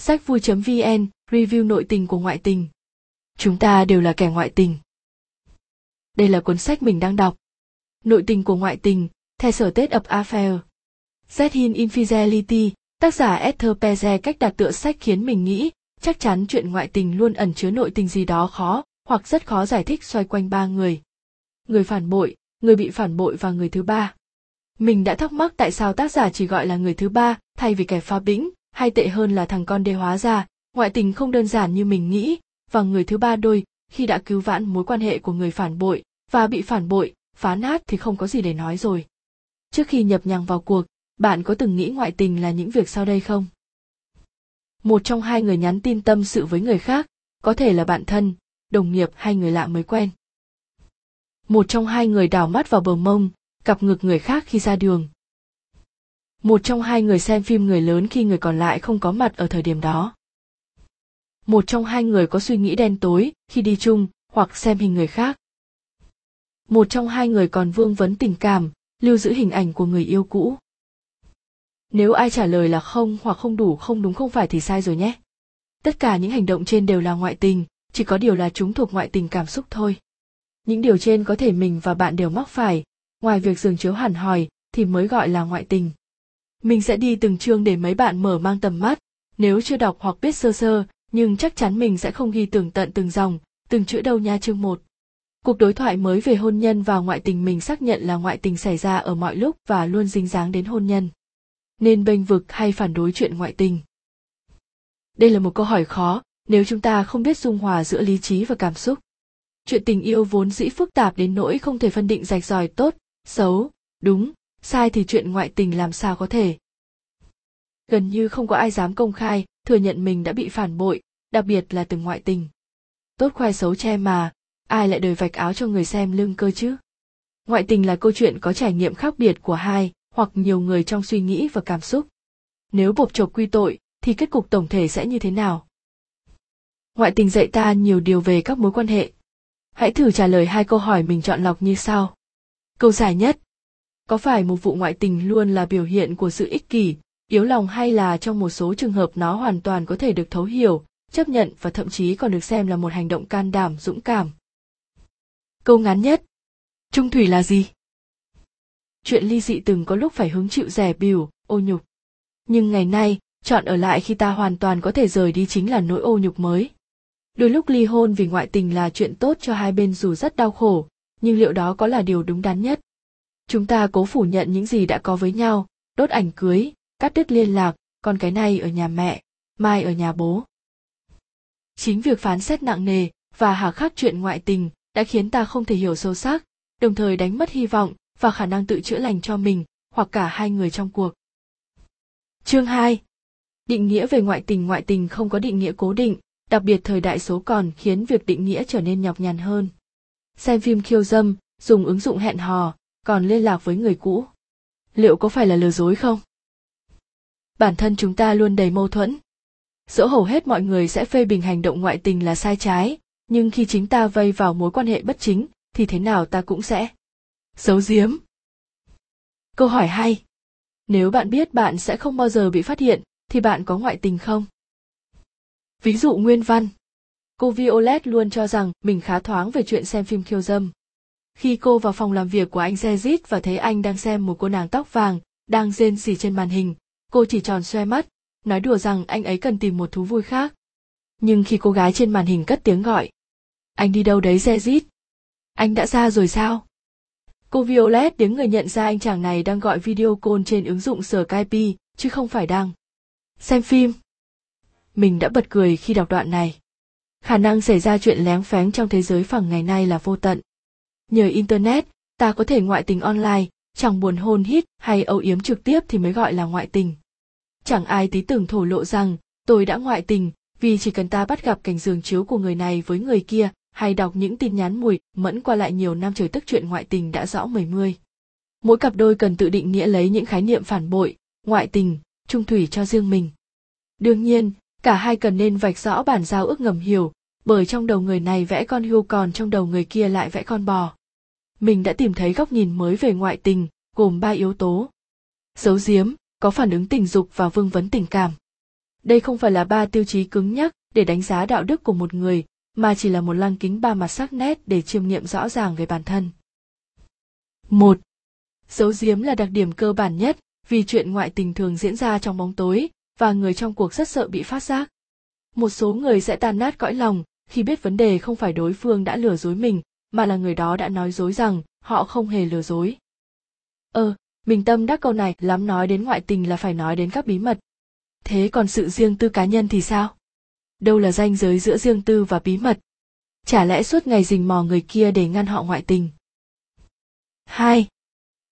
sách vui.vn, review nội tình của ngoại tình. Chúng ta đều là kẻ ngoại tình. Đây là cuốn sách mình đang đọc. Nội tình của ngoại tình, The sở Tết ập Affair. Set in Infidelity, tác giả Esther Peze cách đặt tựa sách khiến mình nghĩ, chắc chắn chuyện ngoại tình luôn ẩn chứa nội tình gì đó khó, hoặc rất khó giải thích xoay quanh ba người. Người phản bội, người bị phản bội và người thứ ba. Mình đã thắc mắc tại sao tác giả chỉ gọi là người thứ ba thay vì kẻ phá bĩnh, hay tệ hơn là thằng con đê hóa ra, ngoại tình không đơn giản như mình nghĩ, và người thứ ba đôi, khi đã cứu vãn mối quan hệ của người phản bội, và bị phản bội, phá nát thì không có gì để nói rồi. Trước khi nhập nhằng vào cuộc, bạn có từng nghĩ ngoại tình là những việc sau đây không? Một trong hai người nhắn tin tâm sự với người khác, có thể là bạn thân, đồng nghiệp hay người lạ mới quen. Một trong hai người đảo mắt vào bờ mông, cặp ngực người khác khi ra đường. Một trong hai người xem phim người lớn khi người còn lại không có mặt ở thời điểm đó. Một trong hai người có suy nghĩ đen tối khi đi chung hoặc xem hình người khác. Một trong hai người còn vương vấn tình cảm, lưu giữ hình ảnh của người yêu cũ. Nếu ai trả lời là không hoặc không đủ không đúng không phải thì sai rồi nhé. Tất cả những hành động trên đều là ngoại tình, chỉ có điều là chúng thuộc ngoại tình cảm xúc thôi. Những điều trên có thể mình và bạn đều mắc phải, ngoài việc giường chiếu hẳn hòi thì mới gọi là ngoại tình. Mình sẽ đi từng chương để mấy bạn mở mang tầm mắt, nếu chưa đọc hoặc biết sơ sơ, nhưng chắc chắn mình sẽ không ghi tường tận từng dòng, từng chữ đâu nha chương một. Cuộc đối thoại mới về hôn nhân và ngoại tình mình xác nhận là ngoại tình xảy ra ở mọi lúc và luôn dính dáng đến hôn nhân. Nên bênh vực hay phản đối chuyện ngoại tình? Đây là một câu hỏi khó, nếu chúng ta không biết dung hòa giữa lý trí và cảm xúc. Chuyện tình yêu vốn dĩ phức tạp đến nỗi không thể phân định rạch ròi tốt, xấu, đúng, sai thì chuyện ngoại tình làm sao có thể. Gần như không có ai dám công khai, thừa nhận mình đã bị phản bội, đặc biệt là từng ngoại tình. Tốt khoe xấu che mà, ai lại đời vạch áo cho người xem lưng cơ chứ? Ngoại tình là câu chuyện có trải nghiệm khác biệt của hai hoặc nhiều người trong suy nghĩ và cảm xúc. Nếu bộp chộp quy tội, thì kết cục tổng thể sẽ như thế nào? Ngoại tình dạy ta nhiều điều về các mối quan hệ. Hãy thử trả lời hai câu hỏi mình chọn lọc như sau. Câu giải nhất. Có phải một vụ ngoại tình luôn là biểu hiện của sự ích kỷ, yếu lòng hay là trong một số trường hợp nó hoàn toàn có thể được thấu hiểu, chấp nhận và thậm chí còn được xem là một hành động can đảm, dũng cảm? Câu ngắn nhất. Trung thủy là gì? Chuyện ly dị từng có lúc phải hứng chịu rẻ bỉu ô nhục. Nhưng ngày nay, chọn ở lại khi ta hoàn toàn có thể rời đi chính là nỗi ô nhục mới. Đôi lúc ly hôn vì ngoại tình là chuyện tốt cho hai bên dù rất đau khổ, nhưng liệu đó có là điều đúng đắn nhất? Chúng ta cố phủ nhận những gì đã có với nhau, đốt ảnh cưới, cắt đứt liên lạc, còn cái này ở nhà mẹ, mai ở nhà bố. Chính việc phán xét nặng nề và hà khắc chuyện ngoại tình đã khiến ta không thể hiểu sâu sắc, đồng thời đánh mất hy vọng và khả năng tự chữa lành cho mình hoặc cả hai người trong cuộc. Chương 2 Định nghĩa về ngoại tình ngoại tình không có định nghĩa cố định, đặc biệt thời đại số còn khiến việc định nghĩa trở nên nhọc nhằn hơn. Xem phim khiêu dâm, dùng ứng dụng hẹn hò, còn liên lạc với người cũ. Liệu có phải là lừa dối không? Bản thân chúng ta luôn đầy mâu thuẫn. Dẫu hầu hết mọi người sẽ phê bình hành động ngoại tình là sai trái, nhưng khi chính ta vây vào mối quan hệ bất chính, thì thế nào ta cũng sẽ giấu giếm. Câu hỏi hay. Nếu bạn biết bạn sẽ không bao giờ bị phát hiện, thì bạn có ngoại tình không? Ví dụ nguyên văn. Cô Violet luôn cho rằng mình khá thoáng về chuyện xem phim khiêu dâm. Khi cô vào phòng làm việc của anh Zezit và thấy anh đang xem một cô nàng tóc vàng, đang rên rỉ trên màn hình, cô chỉ tròn xoe mắt, nói đùa rằng anh ấy cần tìm một thú vui khác. Nhưng khi cô gái trên màn hình cất tiếng gọi, anh đi đâu đấy Zezit? Anh đã ra rồi sao? Cô Violet tiếng người nhận ra anh chàng này đang gọi video call trên ứng dụng Skype, chứ không phải đang xem phim. Mình đã bật cười khi đọc đoạn này. Khả năng xảy ra chuyện lén phén trong thế giới phẳng ngày nay là vô tận. Nhờ Internet, ta có thể ngoại tình online, chẳng buồn hôn hít hay âu yếm trực tiếp thì mới gọi là ngoại tình. Chẳng ai tí tưởng thổ lộ rằng tôi đã ngoại tình vì chỉ cần ta bắt gặp cảnh giường chiếu của người này với người kia hay đọc những tin nhắn mùi mẫn qua lại nhiều năm trời tức chuyện ngoại tình đã rõ mười mươi. Mỗi cặp đôi cần tự định nghĩa lấy những khái niệm phản bội, ngoại tình, trung thủy cho riêng mình. Đương nhiên, cả hai cần nên vạch rõ bản giao ước ngầm hiểu, bởi trong đầu người này vẽ con hươu còn trong đầu người kia lại vẽ con bò. Mình đã tìm thấy góc nhìn mới về ngoại tình, gồm ba yếu tố. Giấu giếm, có phản ứng tình dục và vương vấn tình cảm. đây không phải là ba tiêu chí cứng nhắc để đánh giá đạo đức của một người mà chỉ là một lăng kính ba mặt sắc nét để chiêm nghiệm rõ ràng về bản thân một Giấu giếm là đặc điểm cơ bản nhất, vì chuyện ngoại tình thường diễn ra trong bóng tối, và người trong cuộc rất sợ bị phát giác. Một số người sẽ tan nát cõi lòng khi biết vấn đề không phải đối phương đã lừa dối mình, mà là người đó đã nói dối rằng họ không hề lừa dối. Ờ, mình tâm đắc câu này lắm nói đến ngoại tình là phải nói đến các bí mật. Thế còn sự riêng tư cá nhân thì sao? Đâu là ranh giới giữa riêng tư và bí mật? Chả lẽ suốt ngày rình mò người kia để ngăn họ ngoại tình? Hai,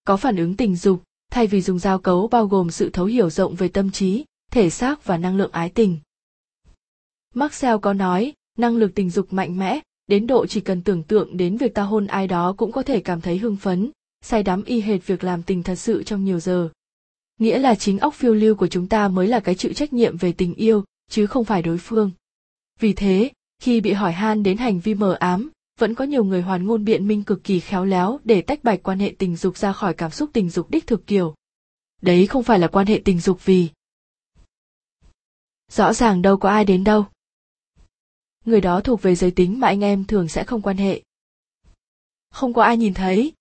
có phản ứng tình dục thay vì dùng giao cấu bao gồm sự thấu hiểu rộng về tâm trí thể xác và năng lượng ái tình Maxwell có nói năng lực tình dục mạnh mẽ đến độ chỉ cần tưởng tượng đến việc ta hôn ai đó cũng có thể cảm thấy hưng phấn, say đắm y hệt việc làm tình thật sự trong nhiều giờ nghĩa là chính óc phiêu lưu của chúng ta mới là cái chịu trách nhiệm về tình yêu, chứ không phải đối phương vì thế, khi bị hỏi han đến hành vi mờ ám, vẫn có nhiều người hoàn ngôn biện minh cực kỳ khéo léo để tách bạch quan hệ tình dục ra khỏi cảm xúc tình dục đích thực kiểu. Đấy không phải là quan hệ tình dục vì rõ ràng đâu có ai đến đâu. Người đó thuộc về giới tính mà anh em thường sẽ không quan hệ. Không có ai nhìn thấy.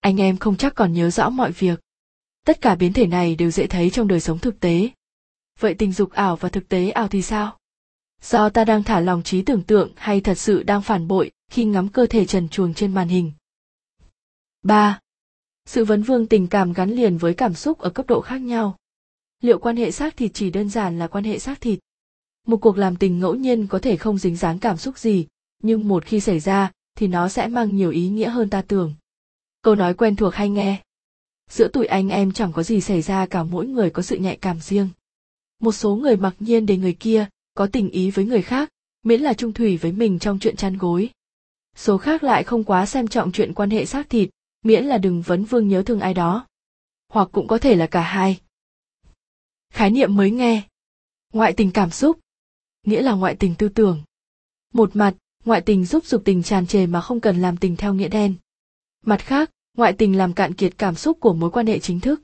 Anh em không chắc còn nhớ rõ mọi việc. Tất cả biến thể này đều dễ thấy trong đời sống thực tế. Vậy tình dục ảo và thực tế ảo thì sao? do ta đang thả lòng trí tưởng tượng hay thật sự đang phản bội khi ngắm cơ thể trần truồng trên màn hình. 3. Sự vấn vương tình cảm gắn liền với cảm xúc ở cấp độ khác nhau. Liệu quan hệ xác thịt chỉ đơn giản là quan hệ xác thịt? Một cuộc làm tình ngẫu nhiên có thể không dính dáng cảm xúc gì, nhưng một khi xảy ra thì nó sẽ mang nhiều ý nghĩa hơn ta tưởng. Câu nói quen thuộc hay nghe. Giữa tụi anh em chẳng có gì xảy ra cả mỗi người có sự nhạy cảm riêng. Một số người mặc nhiên để người kia, có tình ý với người khác miễn là trung thủy với mình trong chuyện chăn gối số khác lại không quá xem trọng chuyện quan hệ xác thịt miễn là đừng vấn vương nhớ thương ai đó hoặc cũng có thể là cả hai khái niệm mới nghe ngoại tình cảm xúc nghĩa là ngoại tình tư tưởng. Một mặt, ngoại tình giúp dục tình tràn trề mà không cần làm tình theo nghĩa đen. Mặt khác, ngoại tình làm cạn kiệt cảm xúc của mối quan hệ chính thức.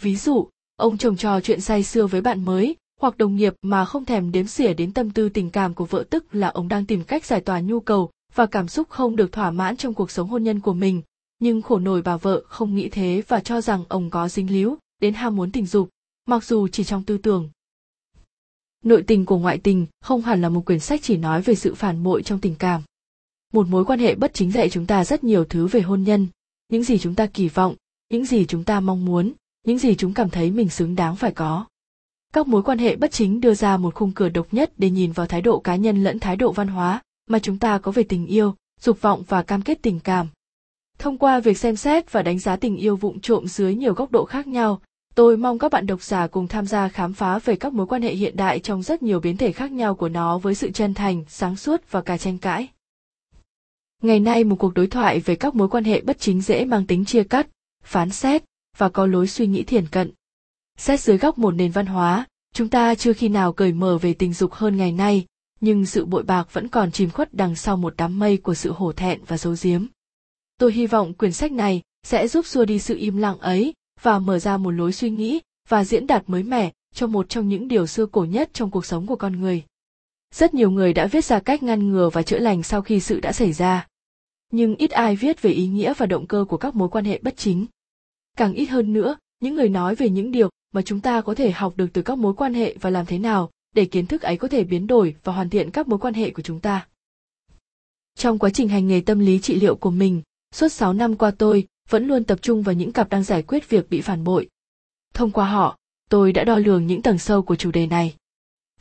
Ví dụ, ông chồng trò chuyện say sưa với bạn mới, hoặc đồng nghiệp mà không thèm đếm xỉa đến tâm tư tình cảm của vợ tức là ông đang tìm cách giải tỏa nhu cầu và cảm xúc không được thỏa mãn trong cuộc sống hôn nhân của mình. Nhưng khổ nổi bà vợ không nghĩ thế và cho rằng ông có dính líu đến ham muốn tình dục, mặc dù chỉ trong tư tưởng nội tình của ngoại tình không hẳn là một quyển sách chỉ nói về sự phản bội trong tình cảm. Một mối quan hệ bất chính dạy chúng ta rất nhiều thứ về hôn nhân, những gì chúng ta kỳ vọng, những gì chúng ta mong muốn, những gì chúng cảm thấy mình xứng đáng phải có. Các mối quan hệ bất chính đưa ra một khung cửa độc nhất để nhìn vào thái độ cá nhân lẫn thái độ văn hóa mà chúng ta có về tình yêu, dục vọng và cam kết tình cảm. Thông qua việc xem xét và đánh giá tình yêu vụng trộm dưới nhiều góc độ khác nhau tôi mong các bạn độc giả cùng tham gia khám phá về các mối quan hệ hiện đại trong rất nhiều biến thể khác nhau của nó với sự chân thành, sáng suốt và cả tranh cãi. Ngày nay, một cuộc đối thoại về các mối quan hệ bất chính dễ mang tính chia cắt, phán xét và có lối suy nghĩ thiển cận. Xét dưới góc một nền văn hóa, chúng ta chưa khi nào cởi mở về tình dục hơn ngày nay, nhưng sự bội bạc vẫn còn chìm khuất đằng sau một đám mây của sự hổ thẹn và giấu giếm. Tôi hy vọng quyển sách này sẽ giúp xua đi sự im lặng ấy và mở ra một lối suy nghĩ và diễn đạt mới mẻ cho một trong những điều xưa cổ nhất trong cuộc sống của con người rất nhiều người đã viết ra cách ngăn ngừa và chữa lành sau khi sự đã xảy ra nhưng ít ai viết về ý nghĩa và động cơ của các mối quan hệ bất chính càng ít hơn nữa những người nói về những điều mà chúng ta có thể học được từ các mối quan hệ và làm thế nào để kiến thức ấy có thể biến đổi và hoàn thiện các mối quan hệ của chúng ta. Trong quá trình hành nghề tâm lý trị liệu của mình, suốt 6 năm qua tôi vẫn luôn tập trung vào những cặp đang giải quyết việc bị phản bội. Thông qua họ, tôi đã đo lường những tầng sâu của chủ đề này.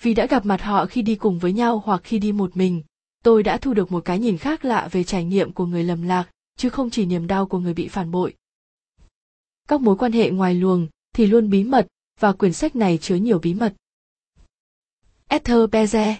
Vì đã gặp mặt họ khi đi cùng với nhau hoặc khi đi một mình, tôi đã thu được một cái nhìn khác lạ về trải nghiệm của người lầm lạc, chứ không chỉ niềm đau của người bị phản bội. Các mối quan hệ ngoài luồng thì luôn bí mật và quyển sách này chứa nhiều bí mật. Ether Beze